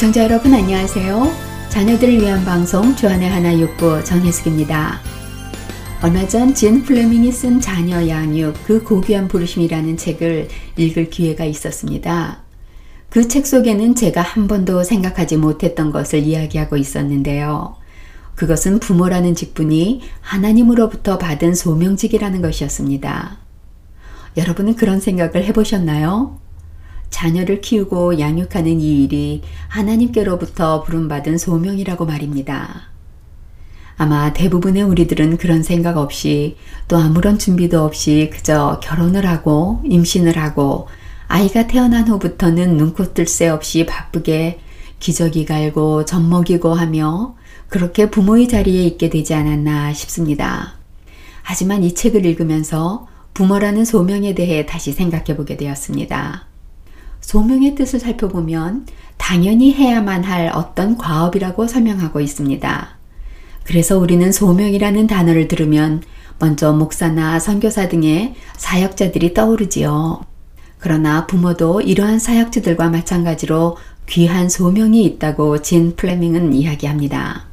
애청자 여러분 안녕하세요. 자녀들을 위한 방송 주안의 하나 육부 정혜숙입니다. 얼마 전 진 플레밍이 쓴 자녀 양육 그 고귀한 부르심이라는 책을 읽을 기회가 있었습니다. 그 책 속에는 제가 한 번도 생각하지 못했던 것을 이야기하고 있었는데요. 그것은 부모라는 직분이 하나님으로부터 받은 소명직이라는 것이었습니다. 여러분은 그런 생각을 해보셨나요? 자녀를 키우고 양육하는 이 일이 하나님께로부터 부름받은 소명이라고 말입니다. 아마 대부분의 우리들은 그런 생각 없이 또 아무런 준비도 없이 그저 결혼을 하고 임신을 하고 아이가 태어난 후부터는 눈코 뜰 새 없이 바쁘게 기저귀 갈고 젖 먹이고 하며 그렇게 부모의 자리에 있게 되지 않았나 싶습니다. 하지만 이 책을 읽으면서 부모라는 소명에 대해 다시 생각해 보게 되었습니다. 소명의 뜻을 살펴보면 당연히 해야만 할 어떤 과업이라고 설명하고 있습니다. 그래서 우리는 소명이라는 단어를 들으면 먼저 목사나 선교사 등의 사역자들이 떠오르지요. 그러나 부모도 이러한 사역자들과 마찬가지로 귀한 소명이 있다고 진 플레밍은 이야기합니다.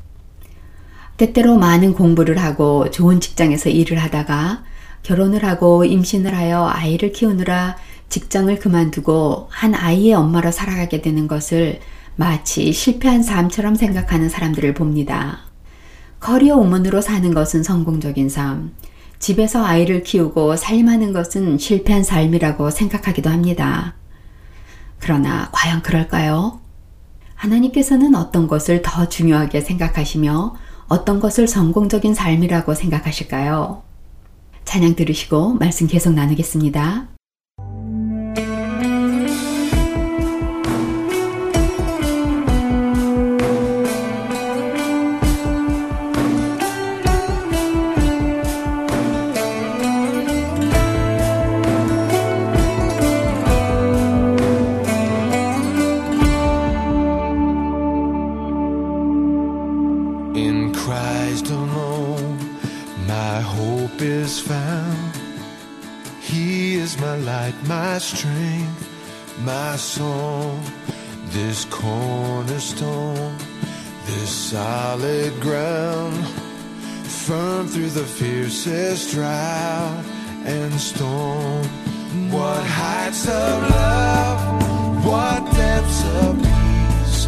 때때로 많은 공부를 하고 좋은 직장에서 일을 하다가 결혼을 하고 임신을 하여 아이를 키우느라 직장을 그만두고 한 아이의 엄마로 살아가게 되는 것을 마치 실패한 삶처럼 생각하는 사람들을 봅니다. 커리어 우먼으로 사는 것은 성공적인 삶, 집에서 아이를 키우고 살림하는 것은 실패한 삶이라고 생각하기도 합니다. 그러나 과연 그럴까요? 하나님께서는 어떤 것을 더 중요하게 생각하시며 어떤 것을 성공적인 삶이라고 생각하실까요? 찬양 들으시고 말씀 계속 나누겠습니다. My soul, this cornerstone, this solid ground, firm through the fiercest drought and storm. What heights of love, what depths of peace,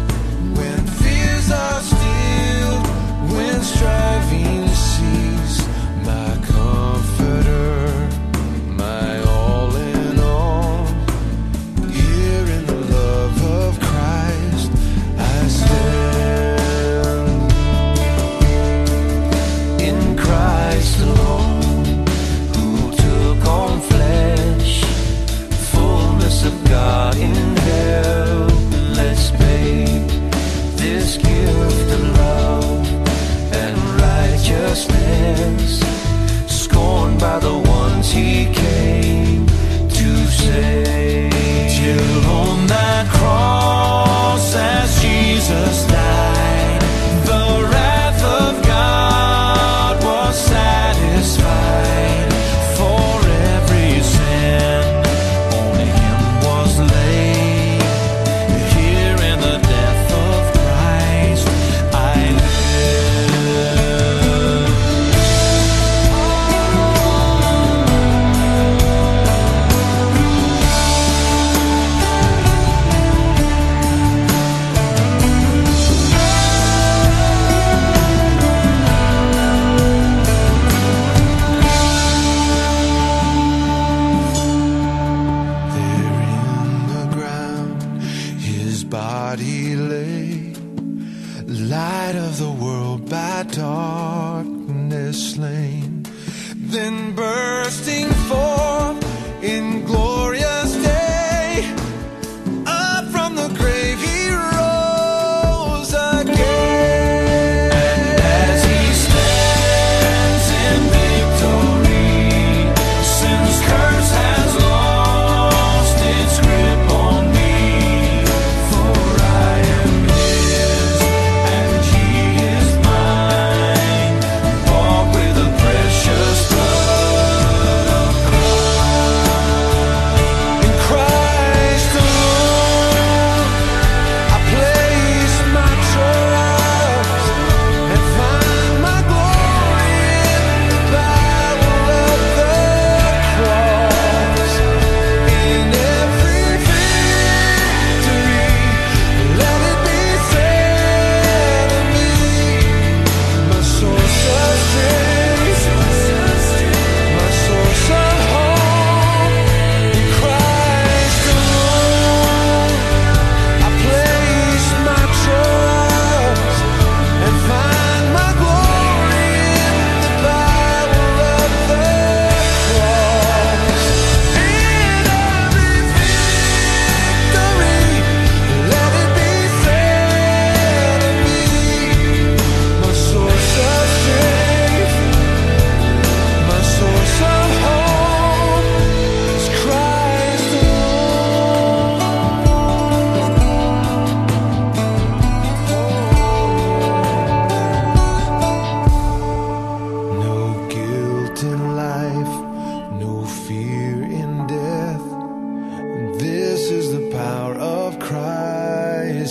when fears are stilled, when striving cease, my comforter.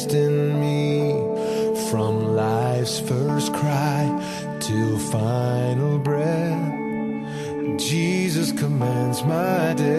in me from life's first cry to final breath. Jesus commands my day.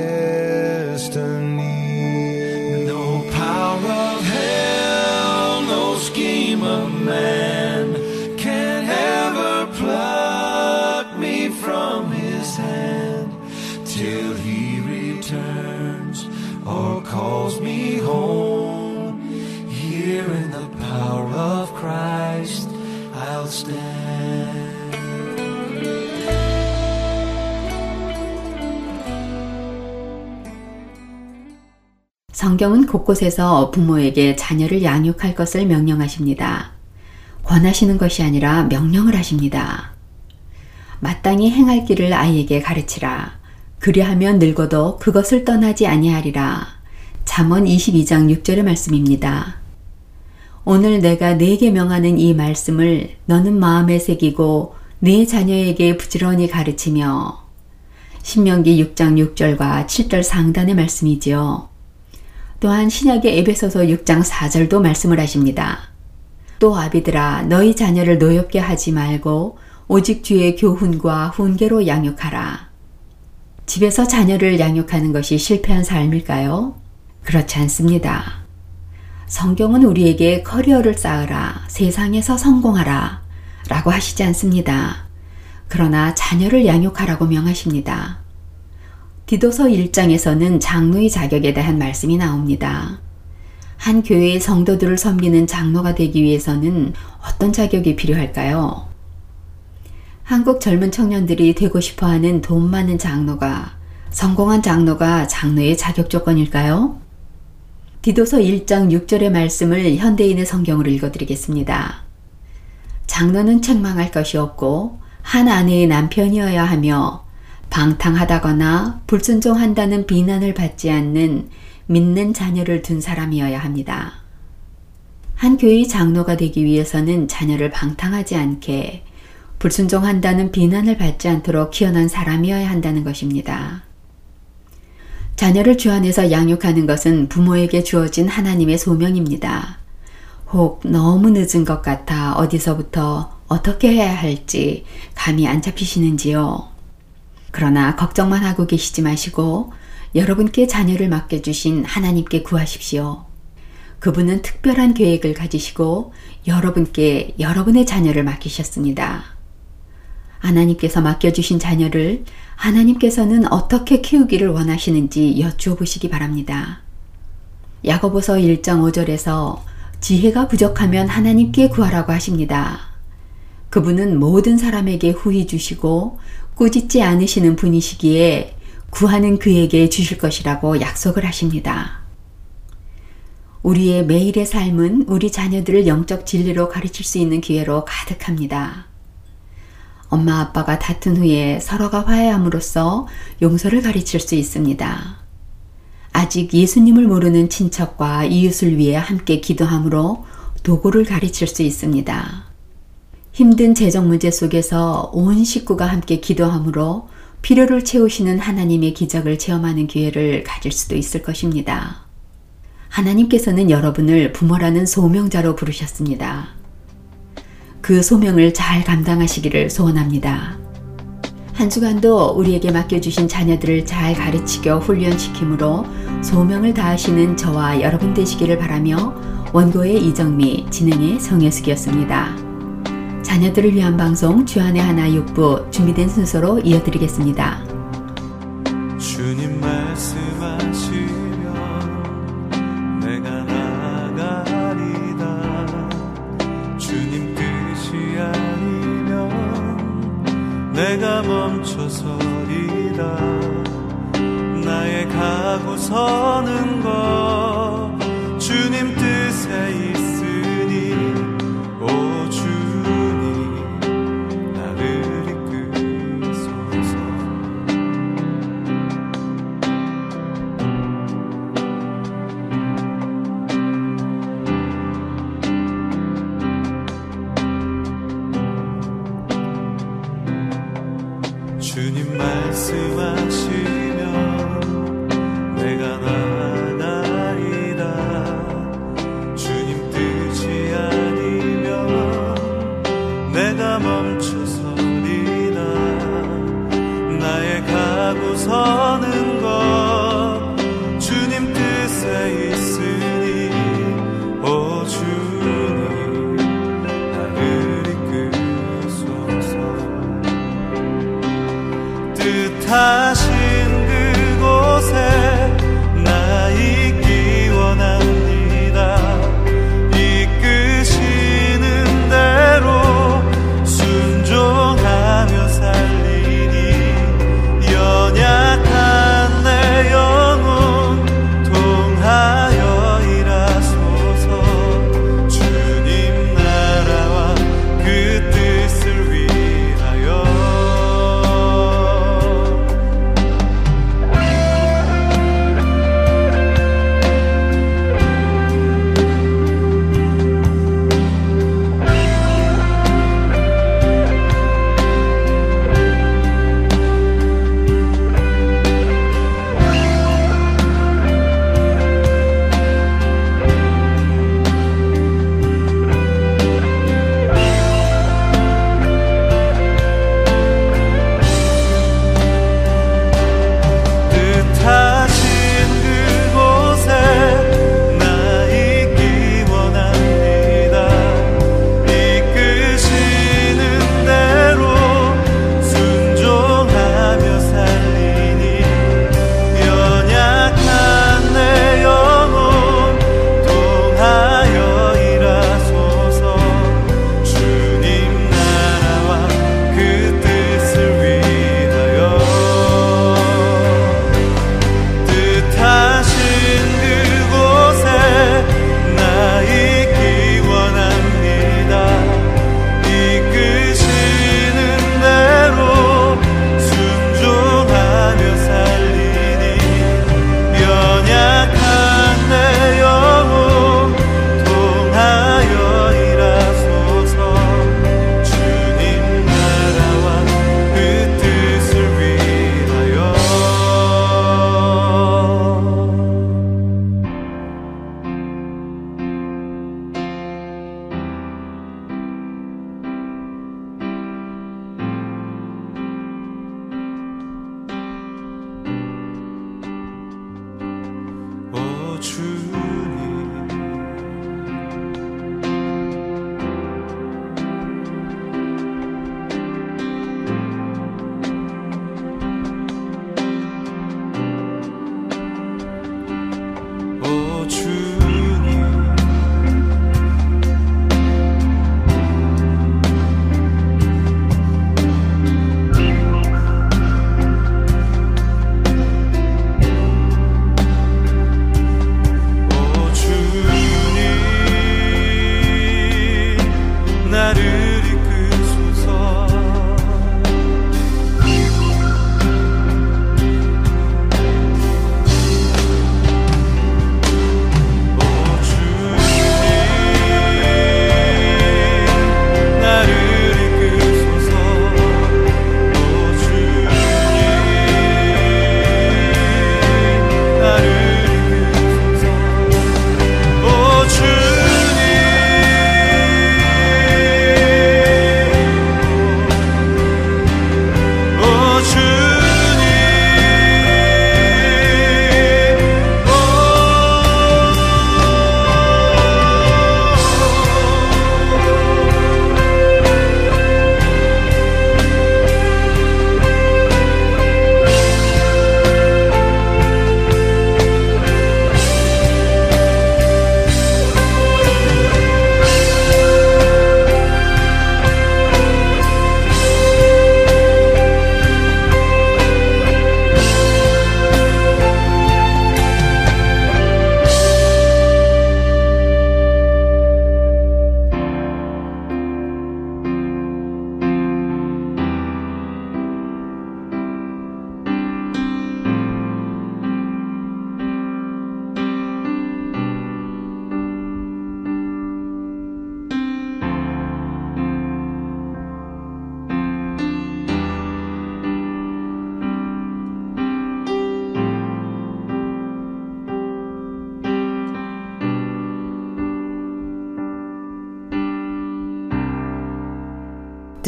성경은 곳곳에서 부모에게 자녀를 양육할 것을 명령하십니다. 권하시는 것이 아니라 명령을 하십니다. 마땅히 행할 길을 아이에게 가르치라. 그리하면 늙어도 그것을 떠나지 아니하리라. 잠언 22장 6절의 말씀입니다. 오늘 내가 네게 명하는 이 말씀을 너는 마음에 새기고 네 자녀에게 부지런히 가르치며 신명기 6장 6절과 7절 상단의 말씀이지요. 또한 신약의 에베소서 6장 4절도 말씀을 하십니다. 또 아비들아 너희 자녀를 노엽게 하지 말고 오직 주의 교훈과 훈계로 양육하라. 집에서 자녀를 양육하는 것이 실패한 삶일까요? 그렇지 않습니다. 성경은 우리에게 커리어를 쌓으라, 세상에서 성공하라 라고 하시지 않습니다. 그러나 자녀를 양육하라고 명하십니다. 디도서 1장에서는 장로의 자격에 대한 말씀이 나옵니다. 한 교회의 성도들을 섬기는 장로가 되기 위해서는 어떤 자격이 필요할까요? 한국 젊은 청년들이 되고 싶어 하는 돈 많은 장로가 성공한 장로가 장로의 자격 조건일까요? 디도서 1장 6절의 말씀을 현대인의 성경으로 읽어드리겠습니다. 장로는 책망할 것이 없고 한 아내의 남편이어야 하며 방탕하다거나 불순종한다는 비난을 받지 않는 믿는 자녀를 둔 사람이어야 합니다. 한 교회 장로가 되기 위해서는 자녀를 방탕하지 않게 불순종한다는 비난을 받지 않도록 키워난 사람이어야 한다는 것입니다. 자녀를 주 안에서 양육하는 것은 부모에게 주어진 하나님의 소명입니다. 혹 너무 늦은 것 같아 어디서부터 어떻게 해야 할지 감이 안 잡히시는지요? 그러나 걱정만 하고 계시지 마시고 여러분께 자녀를 맡겨주신 하나님께 구하십시오. 그분은 특별한 계획을 가지시고 여러분께 여러분의 자녀를 맡기셨습니다. 하나님께서 맡겨주신 자녀를 하나님께서는 어떻게 키우기를 원하시는지 여쭈어 보시기 바랍니다. 야고보서 1장 5절에서 지혜가 부족하면 하나님께 구하라고 하십니다. 그분은 모든 사람에게 후히 주시고 꾸짖지 않으시는 분이시기에 구하는 그에게 주실 것이라고 약속을 하십니다. 우리의 매일의 삶은 우리 자녀들을 영적 진리로 가르칠 수 있는 기회로 가득합니다. 엄마 아빠가 다툰 후에 서로가 화해함으로써 용서를 가르칠 수 있습니다. 아직 예수님을 모르는 친척과 이웃을 위해 함께 기도함으로 도구를 가르칠 수 있습니다. 힘든 재정 문제 속에서 온 식구가 함께 기도함으로 필요를 채우시는 하나님의 기적을 체험하는 기회를 가질 수도 있을 것입니다. 하나님께서는 여러분을 부모라는 소명자로 부르셨습니다. 그 소명을 잘 감당하시기를 소원합니다. 한 주간도 우리에게 맡겨주신 자녀들을 잘 가르치겨 훈련시키므로 소명을 다하시는 저와 여러분 되시기를 바라며 원고의 이정미, 진행의 성혜숙이었습니다. 자녀들을 위한 방송 주안의 하나 육부 준비된 순서로 이어드리겠습니다. 주님 말씀하시면 내가 나가리다 주님 뜻이 아니면 내가 멈춰서리다 나의 가고 서는 것 주님 뜻에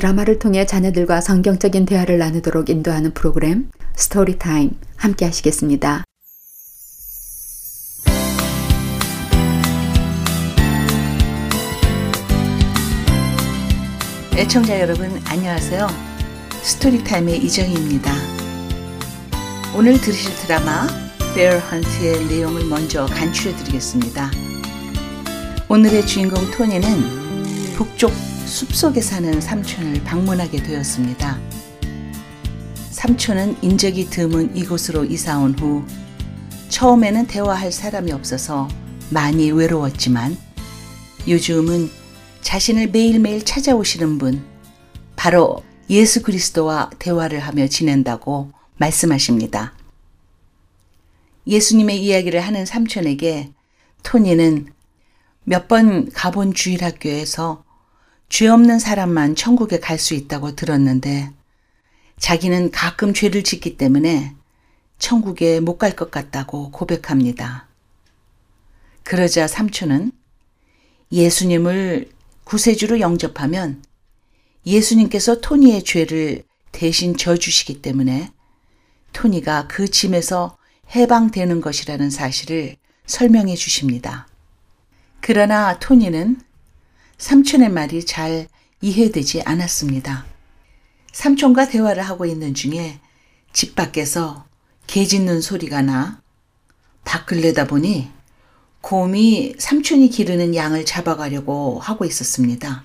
드라마를 통해 자녀들과 성경적인 대화를 나누도록 인도하는 프로그램 스토리타임 함께 하시겠습니다. 애청자 여러분 안녕하세요. 스토리타임의 이정희입니다. 오늘 들으실 드라마 Bear Hunt의 내용을 먼저 간추려 드리겠습니다. 오늘의 주인공 토니는 북쪽 숲속에 사는 삼촌을 방문하게 되었습니다. 삼촌은 인적이 드문 이곳으로 이사 온 후 처음에는 대화할 사람이 없어서 많이 외로웠지만 요즘은 자신을 매일매일 찾아오시는 분, 바로 예수 그리스도와 대화를 하며 지낸다고 말씀하십니다. 예수님의 이야기를 하는 삼촌에게 토니는 몇 번 가본 주일학교에서 죄 없는 사람만 천국에 갈 수 있다고 들었는데 자기는 가끔 죄를 짓기 때문에 천국에 못 갈 것 같다고 고백합니다. 그러자 삼촌은 예수님을 구세주로 영접하면 예수님께서 토니의 죄를 대신 져주시기 때문에 토니가 그 짐에서 해방되는 것이라는 사실을 설명해 주십니다. 그러나 토니는 삼촌의 말이 잘 이해되지 않았습니다. 삼촌과 대화를 하고 있는 중에 집 밖에서 개 짖는 소리가 나 밖을 내다보니 곰이 삼촌이 기르는 양을 잡아가려고 하고 있었습니다.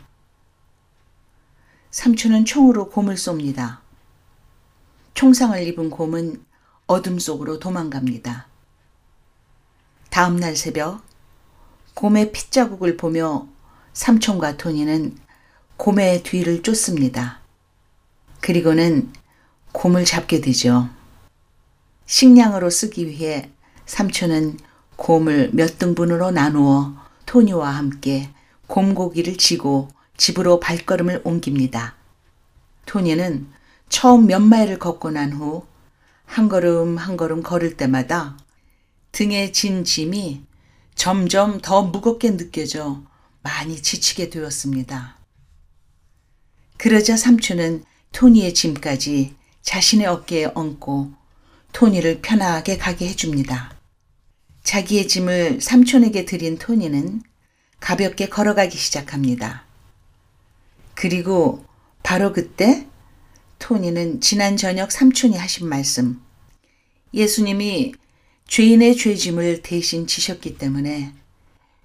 삼촌은 총으로 곰을 쏩니다. 총상을 입은 곰은 어둠 속으로 도망갑니다. 다음날 새벽 곰의 핏자국을 보며 삼촌과 토니는 곰의 뒤를 쫓습니다. 그리고는 곰을 잡게 되죠. 식량으로 쓰기 위해 삼촌은 곰을 몇 등분으로 나누어 토니와 함께 곰고기를 지고 집으로 발걸음을 옮깁니다. 토니는 처음 몇 마일을 걷고 난 후 한 걸음 한 걸음 걸을 때마다 등에 진 짐이 점점 더 무겁게 느껴져 많이 지치게 되었습니다. 그러자 삼촌은 토니의 짐까지 자신의 어깨에 얹고 토니를 편하게 가게 해줍니다. 자기의 짐을 삼촌에게 드린 토니는 가볍게 걸어가기 시작합니다. 그리고 바로 그때 토니는 지난 저녁 삼촌이 하신 말씀, 예수님이 죄인의 죄짐을 대신 지셨기 때문에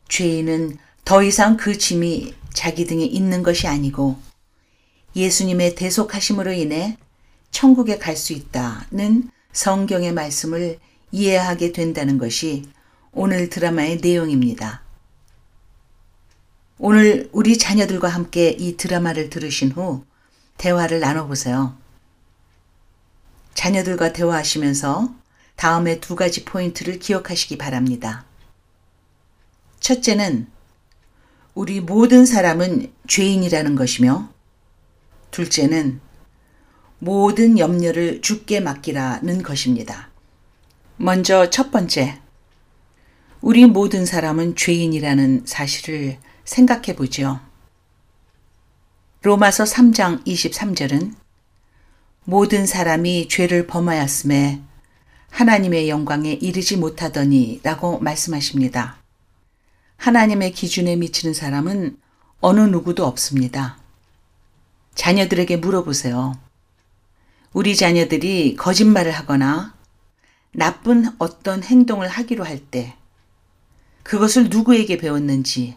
죄인은 더 이상 그 짐이 자기 등에 있는 것이 아니고 예수님의 대속하심으로 인해 천국에 갈 수 있다는 성경의 말씀을 이해하게 된다는 것이 오늘 드라마의 내용입니다. 오늘 우리 자녀들과 함께 이 드라마를 들으신 후 대화를 나눠보세요. 자녀들과 대화하시면서 다음에 두 가지 포인트를 기억하시기 바랍니다. 첫째는 우리 모든 사람은 죄인이라는 것이며 둘째는 모든 염려를 죽게 맡기라는 것입니다. 먼저 첫 번째, 우리 모든 사람은 죄인이라는 사실을 생각해 보죠. 로마서 3장 23절은 모든 사람이 죄를 범하였음에 하나님의 영광에 이르지 못하더니 라고 말씀하십니다. 하나님의 기준에 미치는 사람은 어느 누구도 없습니다. 자녀들에게 물어보세요. 우리 자녀들이 거짓말을 하거나 나쁜 어떤 행동을 하기로 할 때 그것을 누구에게 배웠는지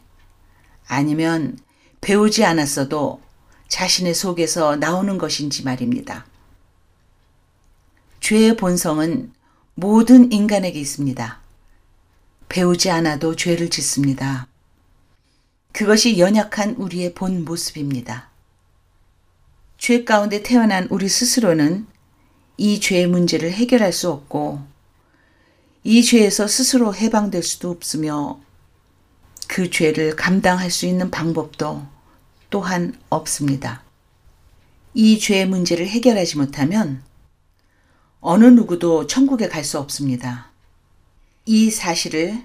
아니면 배우지 않았어도 자신의 속에서 나오는 것인지 말입니다. 죄의 본성은 모든 인간에게 있습니다. 배우지 않아도 죄를 짓습니다. 그것이 연약한 우리의 본 모습입니다. 죄 가운데 태어난 우리 스스로는 이 죄의 문제를 해결할 수 없고 이 죄에서 스스로 해방될 수도 없으며 그 죄를 감당할 수 있는 방법도 또한 없습니다. 이 죄의 문제를 해결하지 못하면 어느 누구도 천국에 갈 수 없습니다. 이 사실을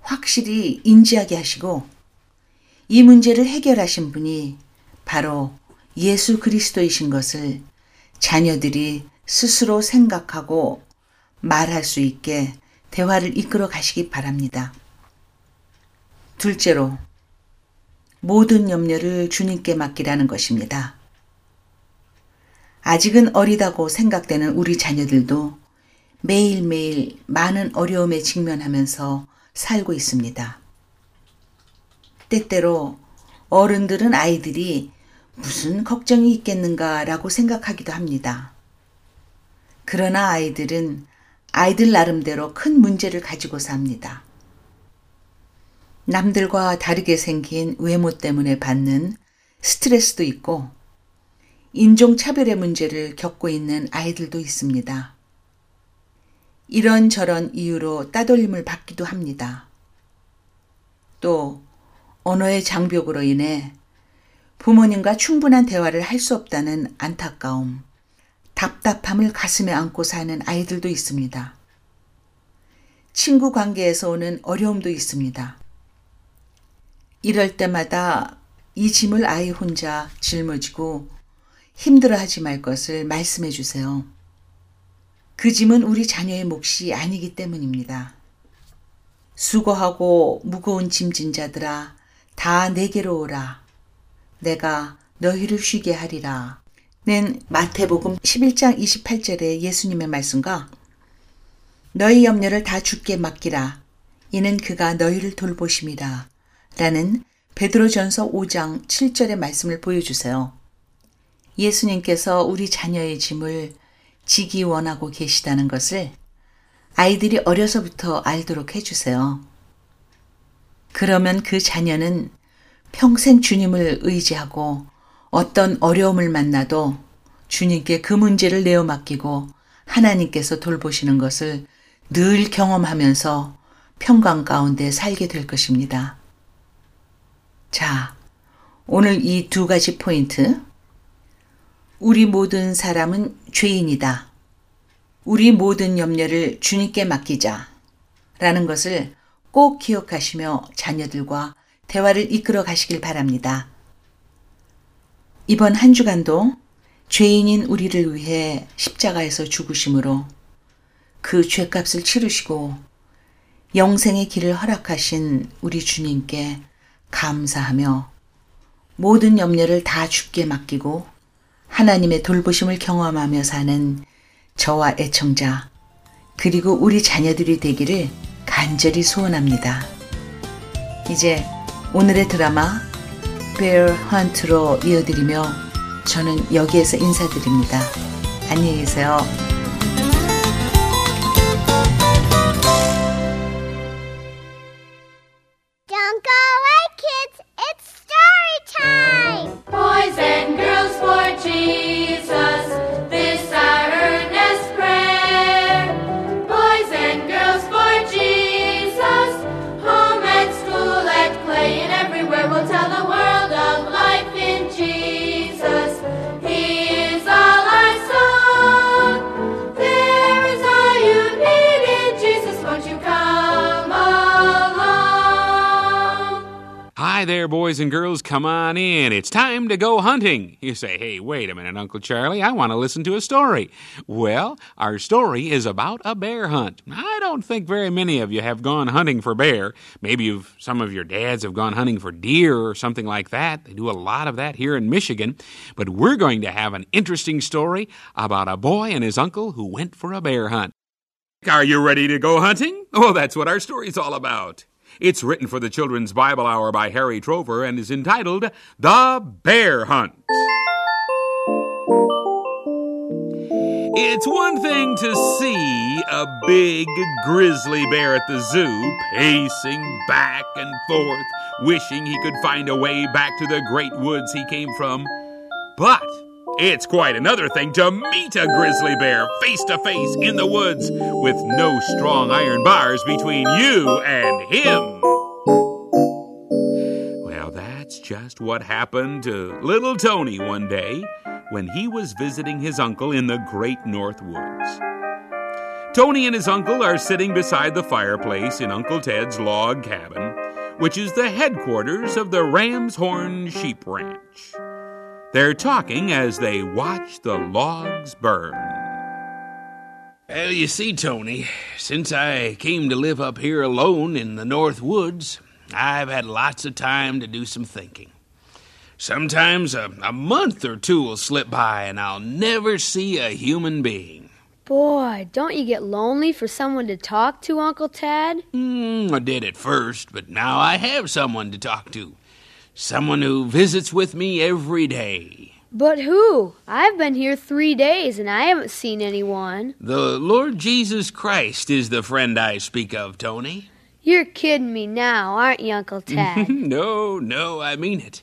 확실히 인지하게 하시고 이 문제를 해결하신 분이 바로 예수 그리스도이신 것을 자녀들이 스스로 생각하고 말할 수 있게 대화를 이끌어 가시기 바랍니다. 둘째로, 모든 염려를 주님께 맡기라는 것입니다. 아직은 어리다고 생각되는 우리 자녀들도 매일매일 많은 어려움에 직면하면서 살고 있습니다. 때때로 어른들은 아이들이 무슨 걱정이 있겠는가라고 생각하기도 합니다. 그러나 아이들은 아이들 나름대로 큰 문제를 가지고 삽니다. 남들과 다르게 생긴 외모 때문에 받는 스트레스도 있고 인종차별의 문제를 겪고 있는 아이들도 있습니다. 이런저런 이유로 따돌림을 받기도 합니다. 또 언어의 장벽으로 인해 부모님과 충분한 대화를 할 수 없다는 안타까움, 답답함을 가슴에 안고 사는 아이들도 있습니다. 친구 관계에서 오는 어려움도 있습니다. 이럴 때마다 이 짐을 아이 혼자 짊어지고 힘들어하지 말 것을 말씀해 주세요. 그 짐은 우리 자녀의 몫이 아니기 때문입니다. 수고하고 무거운 짐진 자들아 다 내게로 오라. 내가 너희를 쉬게 하리라. 는 마태복음 11장 28절의 예수님의 말씀과 너희 염려를 다 주께 맡기라. 이는 그가 너희를 돌보심이라. 라는 베드로전서 5장 7절의 말씀을 보여주세요. 예수님께서 우리 자녀의 짐을 지기 원하고 계시다는 것을 아이들이 어려서부터 알도록 해주세요. 그러면 그 자녀는 평생 주님을 의지하고 어떤 어려움을 만나도 주님께 그 문제를 내어 맡기고 하나님께서 돌보시는 것을 늘 경험하면서 평강 가운데 살게 될 것입니다. 자, 오늘 이 두 가지 포인트. 우리 모든 사람은 죄인이다. 우리 모든 염려를 주님께 맡기자. 라는 것을 꼭 기억하시며 자녀들과 대화를 이끌어 가시길 바랍니다. 이번 한 주간도 죄인인 우리를 위해 십자가에서 죽으심으로 그 죄값을 치르시고 영생의 길을 허락하신 우리 주님께 감사하며 모든 염려를 다 죽게 맡기고 하나님의 돌보심을 경험하며 사는 저와 애청자 그리고 우리 자녀들이 되기를 간절히 소원합니다. 이제 오늘의 드라마 Bear Hunt로 이어드리며 저는 여기에서 인사드립니다. 안녕히 계세요. Don't go away, kids. It's story time. Boys and Hi there, boys and girls. Come on in. It's time to go hunting. You say, hey, wait a minute, Uncle Charlie. I want to listen to a story. Well, our story is about a bear hunt. I don't think very many of you have gone hunting for bear. Maybe you've, some of your dads have gone hunting for deer or something like that. They do a lot of that here in Michigan. But we're going to have an interesting story about a boy and his uncle who went for a bear hunt. Are you ready to go hunting? Well, that's what our story's all about. It's written for the Children's Bible Hour by Harry Trover and is entitled The Bear Hunt. It's one thing to see a big grizzly bear at the zoo pacing back and forth, wishing he could find a way back to the great woods he came from. But it's quite another thing to meet a grizzly bear face to face in the woods with no strong iron bars between you and him. Well, that's just what happened to little Tony one day when he was visiting his uncle in the great North Woods. Tony and his uncle are sitting beside the fireplace in Uncle Ted's log cabin, which is the headquarters of the Ram's Horn Sheep Ranch. They're talking as they watch the logs burn. Well, you see, Tony, since I came to live up here alone in the North Woods, I've had lots of time to do some thinking. Sometimes a, a month or two will slip by and I'll never see a human being. Boy, don't you get lonely for someone to talk to, Uncle Tad? Mm, I did at first, but now I have someone to talk to. Someone who visits with me every day. But who? I've been here three days and I haven't seen anyone. The Lord Jesus Christ is the friend I speak of, Tony. You're kidding me now, aren't you, Uncle Ted? no, no, I mean it.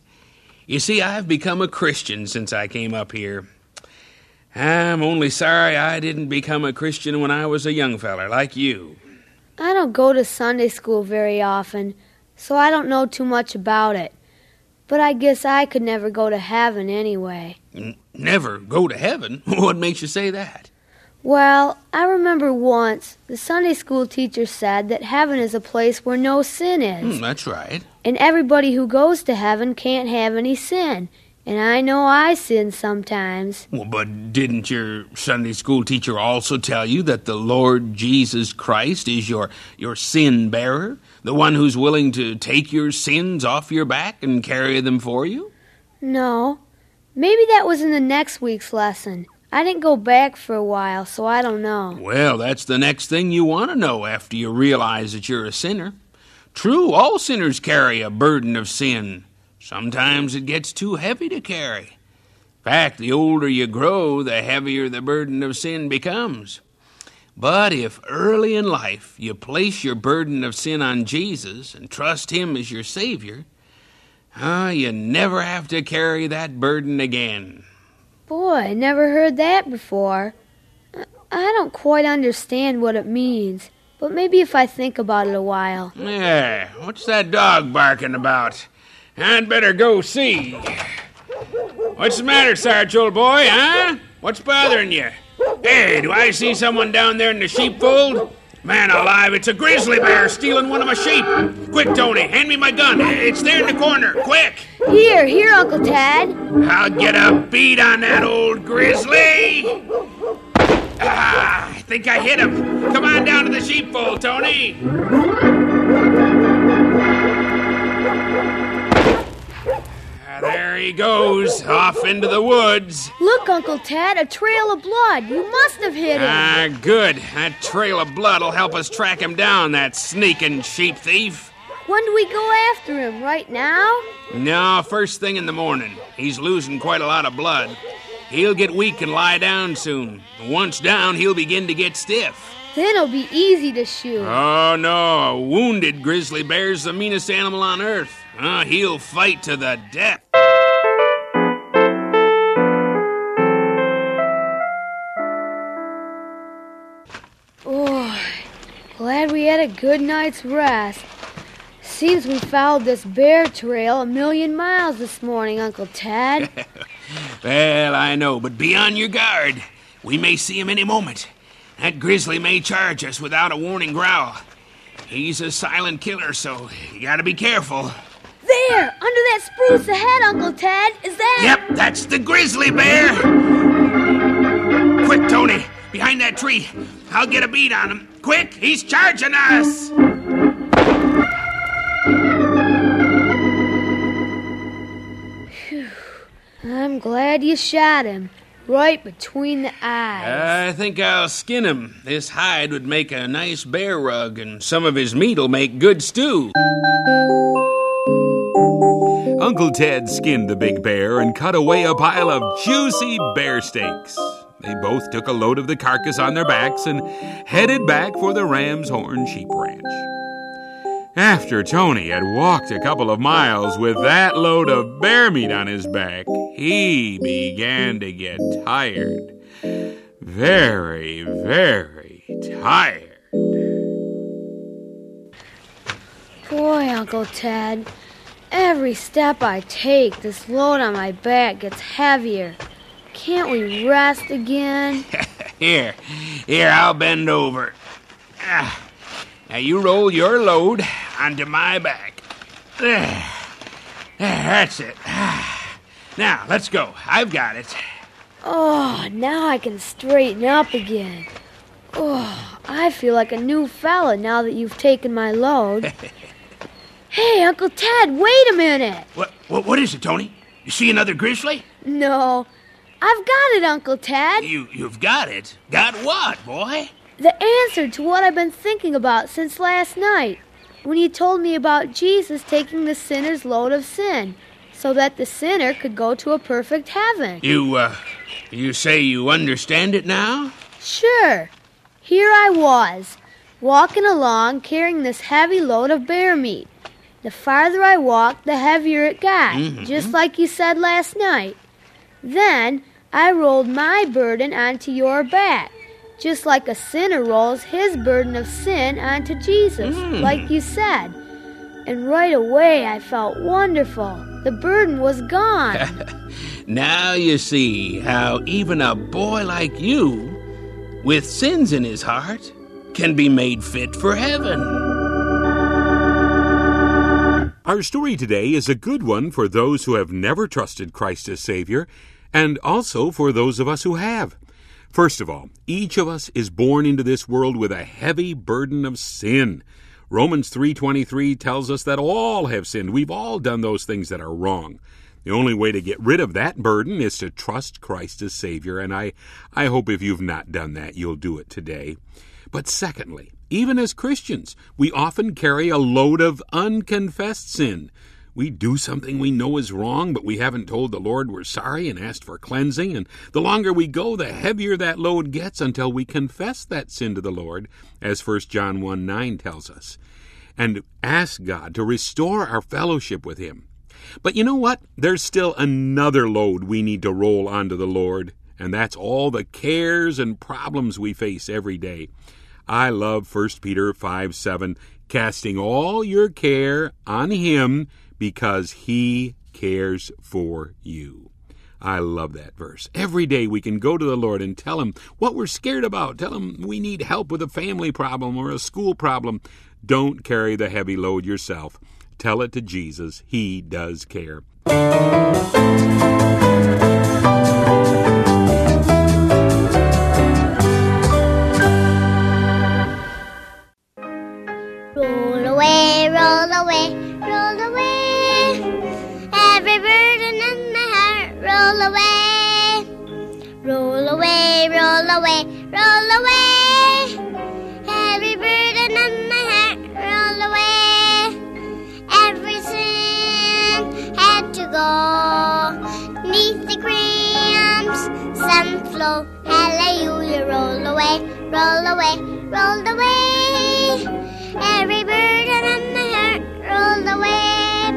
You see, I've become a Christian since I came up here. I'm only sorry I didn't become a Christian when I was a young feller like you. I don't go to Sunday school very often, so I don't know too much about it. But I guess I could never go to heaven anyway. N- never go to heaven? What makes you say that? Well, I remember once the Sunday school teacher said that heaven is a place where no sin is. Hmm, that's right. And everybody who goes to heaven can't have any sin. And I know I sin sometimes. Well, but didn't your Sunday school teacher also tell you that the Lord Jesus Christ is your your sin bearer, the one who's willing to take your sins off your back and carry them for you? No. Maybe that was in the next week's lesson. I didn't go back for a while, so I don't know. Well, that's the next thing you want to know after you realize that you're a sinner. True, all sinners carry a burden of sin. Sometimes it gets too heavy to carry. In fact, the older you grow, the heavier the burden of sin becomes. But if early in life you place your burden of sin on Jesus and trust Him as your Savior, ah, you never have to carry that burden again. Boy, I never heard that before. I- I don't quite understand what it means, but maybe if I think about it a while. Yeah, what's that dog barking about? I'd better go see. What's the matter, Sarge, old boy, huh? What's bothering you? Hey, do I see someone down there in the sheepfold? Man alive, it's a grizzly bear stealing one of my sheep. Quick, Tony, hand me my gun. It's there in the corner. Quick! Here, here, Uncle Tad. I'll get a beat on that old grizzly. Ah, I think I hit him. Come on down to the sheepfold, Tony. There he goes, off into the woods. Look, Uncle Tad, a trail of blood. You must have hit him. Ah, good. That trail of blood will help us track him down, that sneaking sheep thief. When do we go after him? Right now? No, first thing in the morning. He's losing quite a lot of blood. He'll get weak and lie down soon. Once down, he'll begin to get stiff. Then it'll be easy to shoot. Oh, no. A wounded grizzly bear's the meanest animal on earth. Uh, he'll fight to the death. Oh, glad we had a good night's rest. Seems we followed this bear trail a million miles this morning, Uncle Tad. Well, I know, but be on your guard. We may see him any moment. That grizzly may charge us without a warning growl. He's a silent killer, so you gotta be careful. There, under that spruce ahead, Uncle Ted, Is that? Yep, that's the grizzly bear. Quick, Tony, behind that tree. I'll get a beat on him. Quick, he's charging us. I'm glad you shot him. Right between the eyes. I think I'll skin him. This hide would make a nice bear rug, and some of his meat'll make good stew. Uncle Ted skinned the big bear and cut away a pile of juicy bear steaks. They both took a load of the carcass on their backs and headed back for the Ram's Horn Sheep Ranch. After Tony had walked a couple of miles with that load of bear meat on his back, he began to get tired. Very, very tired. Boy, Uncle Ted, every step I take, this load on my back gets heavier. Can't we rest again? Here, here, I'll bend over. Ah, now you roll your load onto my back. There. There, that's it. Ah. Now, let's go. I've got it. Oh, now I can straighten up again. Oh, I feel like a new fella now that you've taken my load. hey, Uncle Ted, wait a minute. What, what, what is it, Tony? You see another grizzly? No, I've got it, Uncle Ted. You, you've got it. Got what, boy? The answer to what I've been thinking about since last night, when you told me about Jesus taking the sinner's load of sin, so that the sinner could go to a perfect heaven. You, uh, you say you understand it now? Sure. Here I was, walking along carrying this heavy load of bear meat. The farther I walked, the heavier it got, mm-hmm. just like you said last night. Then I rolled my burden onto your back, just like a sinner rolls his burden of sin onto Jesus, mm. like you said. And right away I felt wonderful. The burden was gone. Now you see how even a boy like you, with sins in his heart, can be made fit for heaven. Our story today is a good one for those who have never trusted Christ as Savior, and also for those of us who have. First of all, each of us is born into this world with a heavy burden of sin. Romans 3:23 tells us that all have sinned. We've all done those things that are wrong. The only way to get rid of that burden is to trust Christ as Savior, and I, I hope if you've not done that, you'll do it today. But secondly, even as Christians, we often carry a load of unconfessed sin. We do something we know is wrong, but we haven't told the Lord we're sorry and asked for cleansing, and the longer we go, the heavier that load gets until we confess that sin to the Lord, as 1 John 1 9 tells us, and ask God to restore our fellowship with Him. But you know what? There's still another load we need to roll onto the Lord, and that's all the cares and problems we face every day. I love 1 Peter 5 7, casting all your care on Him because He cares for you. I love that verse. Every day we can go to the Lord and tell Him what we're scared about. Tell Him we need help with a family problem or a school problem. Don't carry the heavy load yourself. Tell it to Jesus. He does care. Away, roll away, roll away. Every burden in my heart, roll away. Roll away, roll away, roll away. Every burden in my heart, roll away. Every sin had to go. Neath the cramps, sun flow. Hallelujah, roll away, roll away, roll away. Every roll away.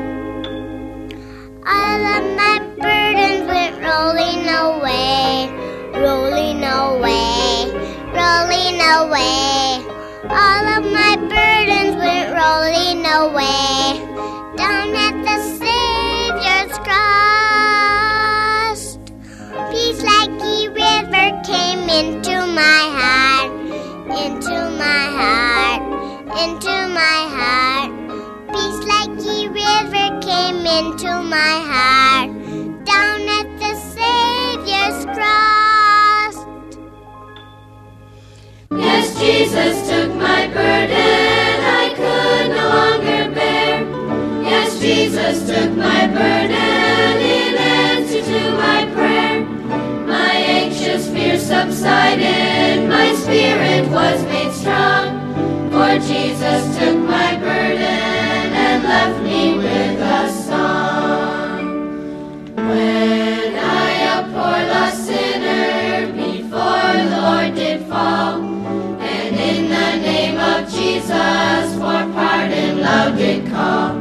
All of my burdens went rolling away, rolling away, rolling away. All of my burdens went rolling away. Fears subsided, my spirit was made strong. For Jesus took my burden and left me with a song. When I, a poor lost sinner, before the Lord did fall, and in the name of Jesus for pardon loud did call.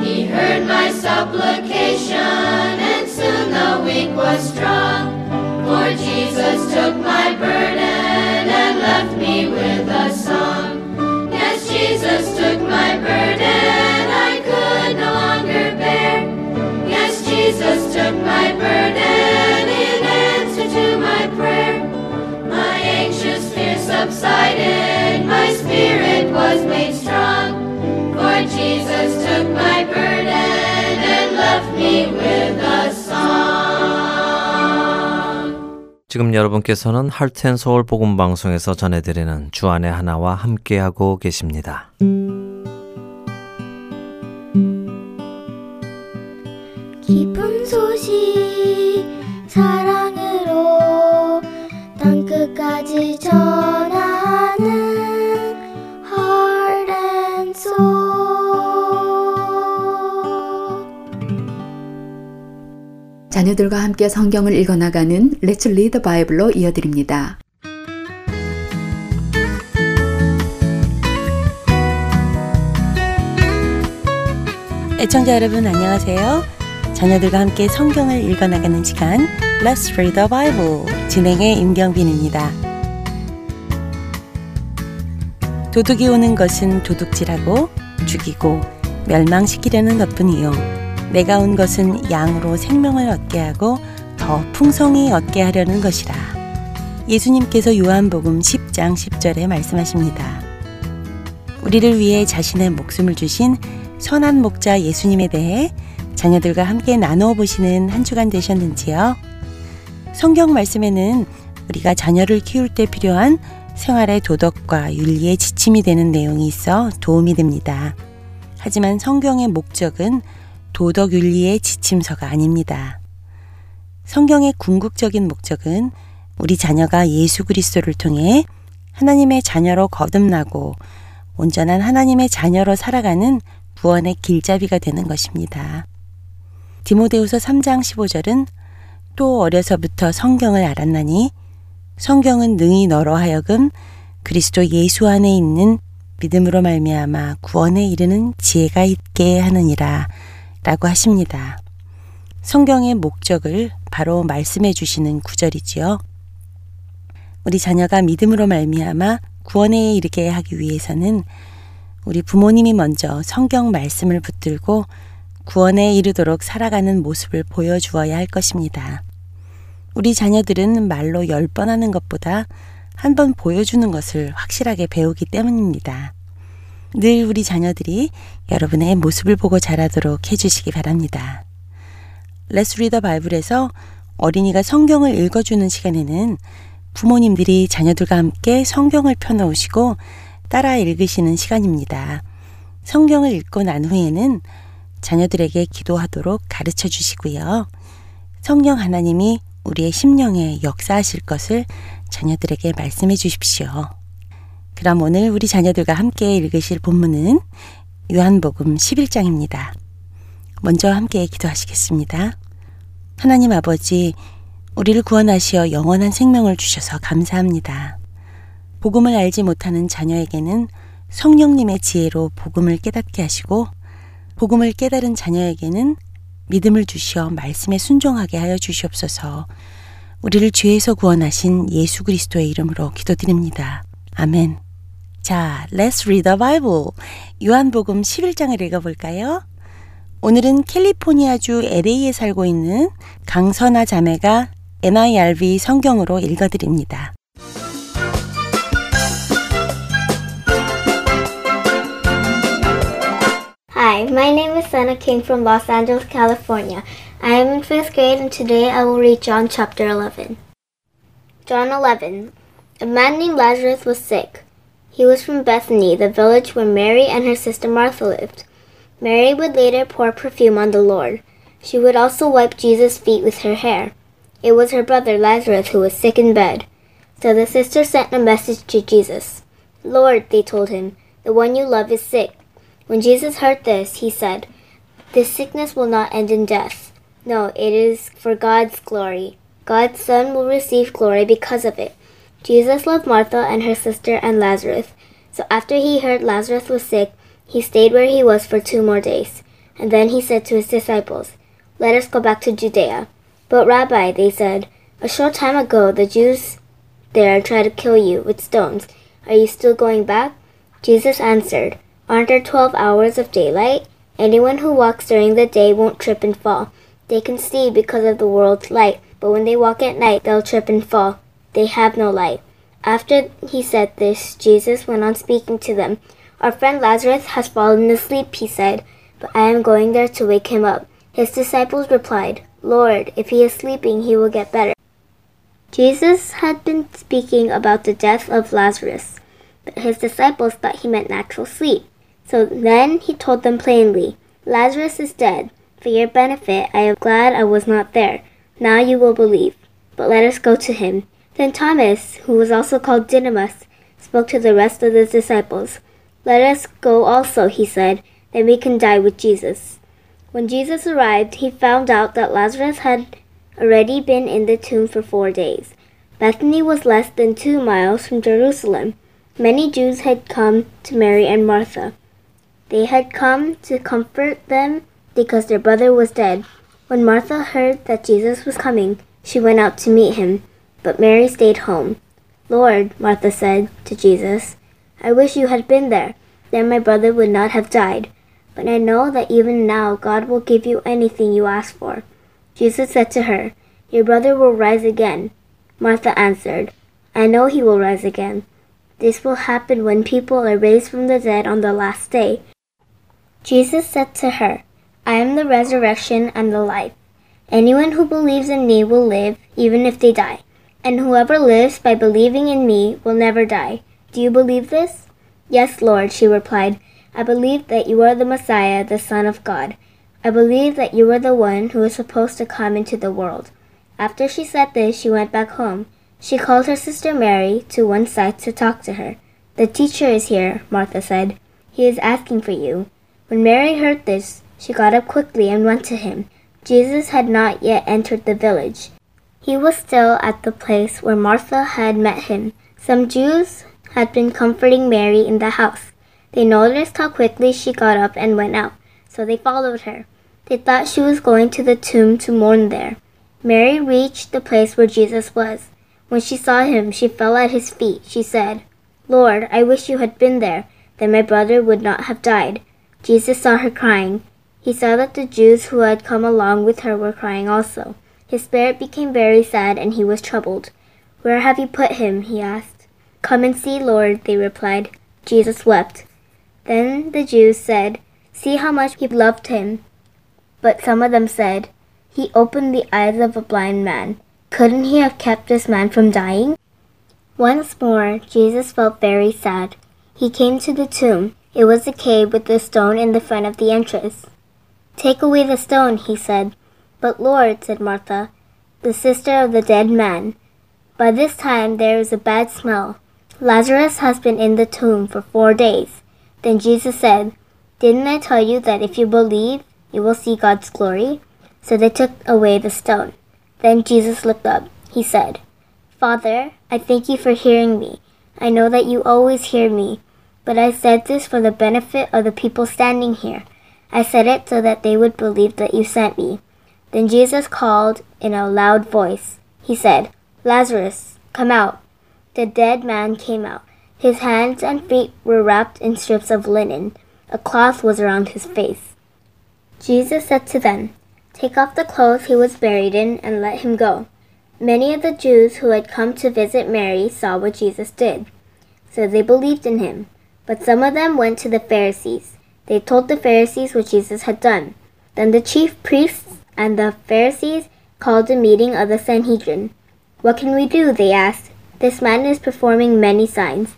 He heard my supplication, and soon the weak was strong. For Jesus took my burden and left me with a song. Yes, Jesus took my burden I could no longer bear. Yes, Jesus took my burden in answer to my prayer. My anxious fear subsided, my spirit was made strong. For Jesus took my burden and left me with a song. 지금 여러분께서는 할텐 서울 복음 방송에서 전해드리는 주안의 하나와 함께하고 계십니다. 기 자녀들과 함께 성경을 읽어나가는 Let's Read the Bible로 이어드립니다. 애청자 여러분 안녕하세요. 자녀들과 함께 성경을 읽어나가는 시간 Let's Read the Bible 진행의 임경빈입니다. 도둑이 오는 것은 도둑질하고 죽이고 멸망시키려는 것뿐이요 내가 온 것은 양으로 생명을 얻게 하고 더 풍성히 얻게 하려는 것이라. 예수님께서 요한복음 10장 10절에 말씀하십니다. 우리를 위해 자신의 목숨을 주신 선한 목자 예수님에 대해 자녀들과 함께 나누어 보시는 한 주간 되셨는지요? 성경 말씀에는 우리가 자녀를 키울 때 필요한 생활의 도덕과 윤리의 지침이 되는 내용이 있어 도움이 됩니다. 하지만 성경의 목적은 도덕 윤리의 지침서가 아닙니다. 성경의 궁극적인 목적은 우리 자녀가 예수 그리스도를 통해 하나님의 자녀로 거듭나고 온전한 하나님의 자녀로 살아가는 구원의 길잡이가 되는 것입니다. 디모데후서 3장 15절은 또 어려서부터 성경을 알았나니 성경은 능히 너로 하여금 그리스도 예수 안에 있는 믿음으로 말미암아 구원에 이르는 지혜가 있게 하느니라 라고 하십니다. 성경의 목적을 바로 말씀해 주시는 구절이지요. 우리 자녀가 믿음으로 말미암아 구원에 이르게 하기 위해서는 우리 부모님이 먼저 성경 말씀을 붙들고 구원에 이르도록 살아가는 모습을 보여주어야 할 것입니다. 우리 자녀들은 말로 열 번 하는 것보다 한 번 보여주는 것을 확실하게 배우기 때문입니다. 늘 우리 자녀들이 여러분의 모습을 보고 자라도록 해주시기 바랍니다. Read the Bible에서 어린이가 성경을 읽어주는 시간에는 부모님들이 자녀들과 함께 성경을 펴놓으시고 따라 읽으시는 시간입니다. 성경을 읽고 난 후에는 자녀들에게 기도하도록 가르쳐 주시고요. 성령 하나님이 우리의 심령에 역사하실 것을 자녀들에게 말씀해 주십시오. 그럼 오늘 우리 자녀들과 함께 읽으실 본문은 요한복음 11장입니다. 먼저 함께 기도하시겠습니다. 하나님 아버지, 우리를 구원하시어 영원한 생명을 주셔서 감사합니다. 복음을 알지 못하는 자녀에게는 성령님의 지혜로 복음을 깨닫게 하시고 복음을 깨달은 자녀에게는 믿음을 주시어 말씀에 순종하게 하여 주시옵소서. 우리를 죄에서 구원하신 예수 그리스도의 이름으로 기도드립니다. 아멘. 자, let's read the Bible. 요한복음 11장을 읽어볼까요? 오늘은 캘리포니아주 LA에 살고 있는 강선아 자매가 NIRV 성경으로 읽어드립니다. Hi, my name is Sana King from Los Angeles, California. I am in fifth grade and today I will read John chapter 11. John 11. A man named Lazarus was sick. He was from Bethany, the village where Mary and her sister Martha lived. Mary would later pour perfume on the Lord. She would also wipe Jesus' feet with her hair. It was her brother Lazarus who was sick in bed. So the sisters sent a message to Jesus. Lord, they told him, the one you love is sick. When Jesus heard this, he said, This sickness will not end in death. No, it is for God's glory. God's Son will receive glory because of it. Jesus loved Martha and her sister and Lazarus. So after he heard Lazarus was sick, he stayed where he was for two more days. And then he said to his disciples, Let us go back to Judea. But, Rabbi, they said, a short time ago the Jews there tried to kill you with stones. Are you still going back? Jesus answered, Aren't there twelve hours of daylight? Anyone who walks during the day won't trip and fall. They can see because of the world's light, but when they walk at night, they'll trip and fall. They have no light. After he said this, Jesus went on speaking to them. Our friend Lazarus has fallen asleep, he said, but I am going there to wake him up. His disciples replied, Lord, if he is sleeping, he will get better. Jesus had been speaking about the death of Lazarus, but his disciples thought he meant natural sleep. So then he told them plainly, Lazarus is dead. For your benefit, I am glad I was not there. Now you will believe. But let us go to him. Then Thomas, who was also called Didymus, spoke to the rest of the disciples. Let us go also, he said, then we can die with Jesus. When Jesus arrived, he found out that Lazarus had already been in the tomb for four days. Bethany was less than two miles from Jerusalem. Many Jews had come to Mary and Martha. They had come to comfort them because their brother was dead. When Martha heard that Jesus was coming, she went out to meet him, but Mary stayed home. Lord, Martha said to Jesus, I wish you had been there. Then my brother would not have died. But I know that even now God will give you anything you ask for. Jesus said to her, Your brother will rise again. Martha answered, I know he will rise again. This will happen when people are raised from the dead on the last day. Jesus said to her, I am the resurrection and the life. Anyone who believes in me will live, even if they die. And whoever lives by believing in me will never die. Do you believe this? Yes, Lord, she replied. I believe that you are the Messiah, the Son of God. I believe that you are the one who is supposed to come into the world. After she said this, she went back home. She called her sister Mary to one side to talk to her. The teacher is here, Martha said. He is asking for you. When Mary heard this, she got up quickly and went to him. Jesus had not yet entered the village. He was still at the place where Martha had met him. Some Jews had been comforting Mary in the house. They noticed how quickly she got up and went out, so they followed her. They thought she was going to the tomb to mourn there. Mary reached the place where Jesus was. When she saw him, she fell at his feet. She said, Lord, I wish you had been there, then my brother would not have died. Jesus saw her crying. He saw that the Jews who had come along with her were crying also. His spirit became very sad, and he was troubled. Where have you put him? he asked. Come and see, Lord, they replied. Jesus wept. Then the Jews said, See how much he loved him. But some of them said, He opened the eyes of a blind man. Couldn't he have kept this man from dying? Once more, Jesus felt very sad. He came to the tomb. It was a cave with a stone in the front of the entrance. Take away the stone, he said. But Lord, said Martha, the sister of the dead man, by this time there is a bad smell. Lazarus has been in the tomb for four days. Then Jesus said, Didn't I tell you that if you believe, you will see God's glory? So they took away the stone. Then Jesus looked up. He said, Father, I thank you for hearing me. I know that you always hear me, but I said this for the benefit of the people standing here I said it so that they would believe that you sent me. Then Jesus called in a loud voice. He said, Lazarus, come out. The dead man came out. His hands and feet were wrapped in strips of linen. A cloth was around his face. Jesus said to them, Take off the clothes he was buried in and let him go. Many of the Jews who had come to visit Mary saw what Jesus did. So they believed in him. But some of them went to the Pharisees. They told the Pharisees what Jesus had done. Then the chief priests and the Pharisees called a meeting of the Sanhedrin. What can we do? They asked. This man is performing many signs.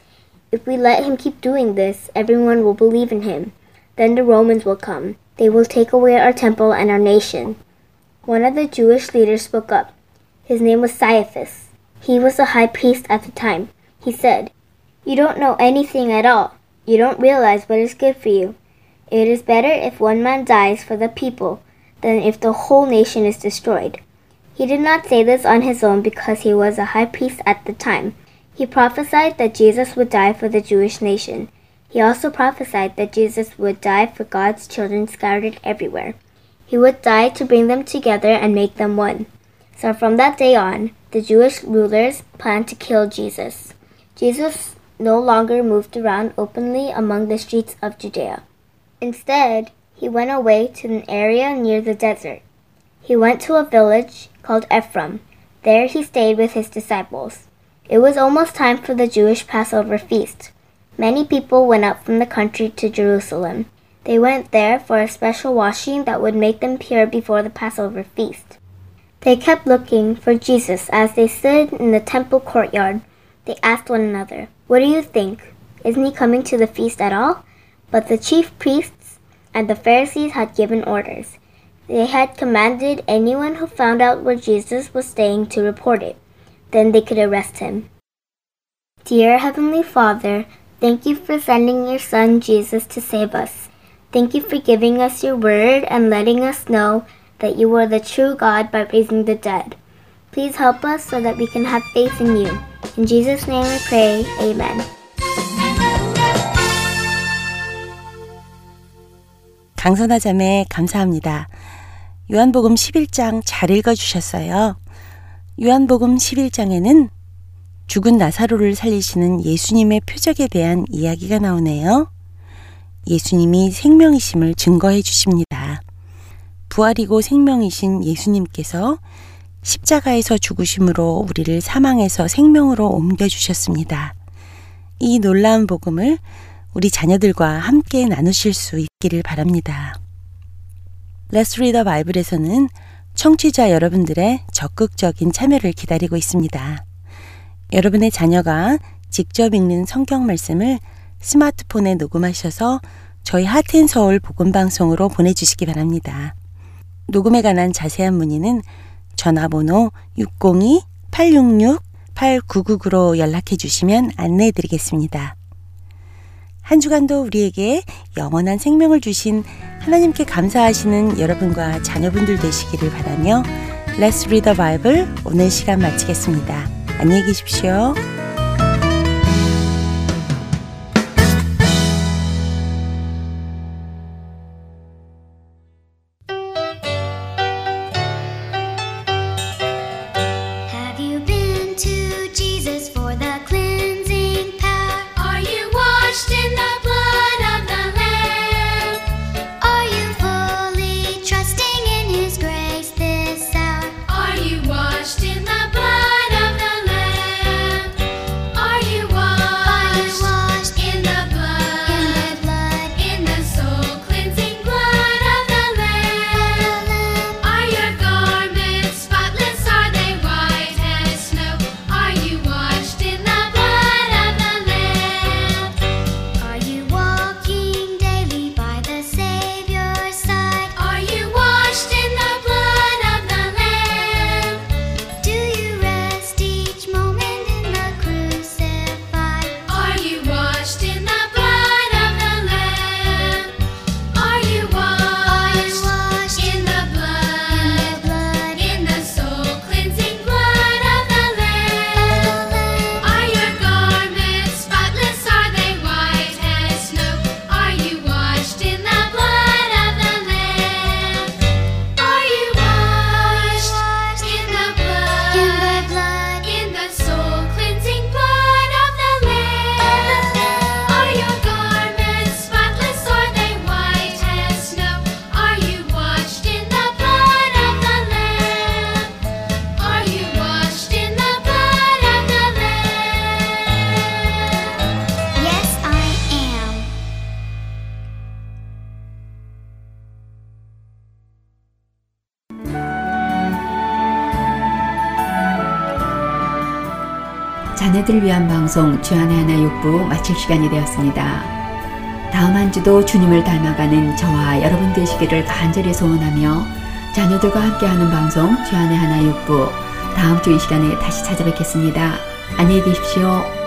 If we let him keep doing this, everyone will believe in him. Then the Romans will come. They will take away our temple and our nation. One of the Jewish leaders spoke up. His name was Caiaphas. He was the high priest at the time. He said, You don't know anything at all. You don't realize what is good for you. It is better if one man dies for the people than if the whole nation is destroyed. He did not say this on his own because he was a high priest at the time. He prophesied that Jesus would die for the Jewish nation. He also prophesied that Jesus would die for God's children scattered everywhere. He would die to bring them together and make them one. So from that day on, the Jewish rulers planned to kill Jesus. Jesus no longer moved around openly among the streets of Judea. Instead, he went away to an area near the desert. He went to a village called Ephraim. There he stayed with his disciples. It was almost time for the Jewish Passover feast. Many people went up from the country to Jerusalem. They went there for a special washing that would make them pure before the Passover feast. They kept looking for Jesus as they stood in the temple courtyard. They asked one another, What do you think? Isn't he coming to the feast at all? But the chief priests and the Pharisees had given orders. They had commanded anyone who found out where Jesus was staying to report it. Then they could arrest him. Dear Heavenly Father, thank you for sending your Son Jesus to save us. Thank you for giving us your word and letting us know that you are the true God by raising the dead. Please help us so that we can have faith in you. In Jesus' name we pray, Amen. 강선아 자매 감사합니다. 요한복음 11장 잘 읽어주셨어요. 요한복음 11장에는 죽은 나사로를 살리시는 예수님의 표적에 대한 이야기가 나오네요. 예수님이 생명이심을 증거해 주십니다. 부활이고 생명이신 예수님께서 십자가에서 죽으심으로 우리를 사망에서 생명으로 옮겨 주셨습니다. 이 놀라운 복음을 우리 자녀들과 함께 나누실 수 있기를 바랍니다. Let's Read the Bible에서는 청취자 여러분들의 적극적인 참여를 기다리고 있습니다. 여러분의 자녀가 직접 읽는 성경 말씀을 스마트폰에 녹음하셔서 저희 하트앤서울 복음방송으로 보내주시기 바랍니다. 녹음에 관한 자세한 문의는 전화번호 602-866-8999로 연락해 주시면 안내해 드리겠습니다. 한 주간도 우리에게 영원한 생명을 주신 하나님께 감사하시는 여러분과 자녀분들 되시기를 바라며 Let's Read the Bible 오늘 시간 마치겠습니다. 안녕히 계십시오. 자녀들 위한 방송 주안의 하나 육부 마칠 시간이 되었습니다. 다음 한 주도 주님을 닮아가는 저와 여러분 되시기를 간절히 소원하며 자녀들과 함께하는 방송 주안의 하나 육부 다음 주 이 시간에 다시 찾아뵙겠습니다. 안녕히 계십시오.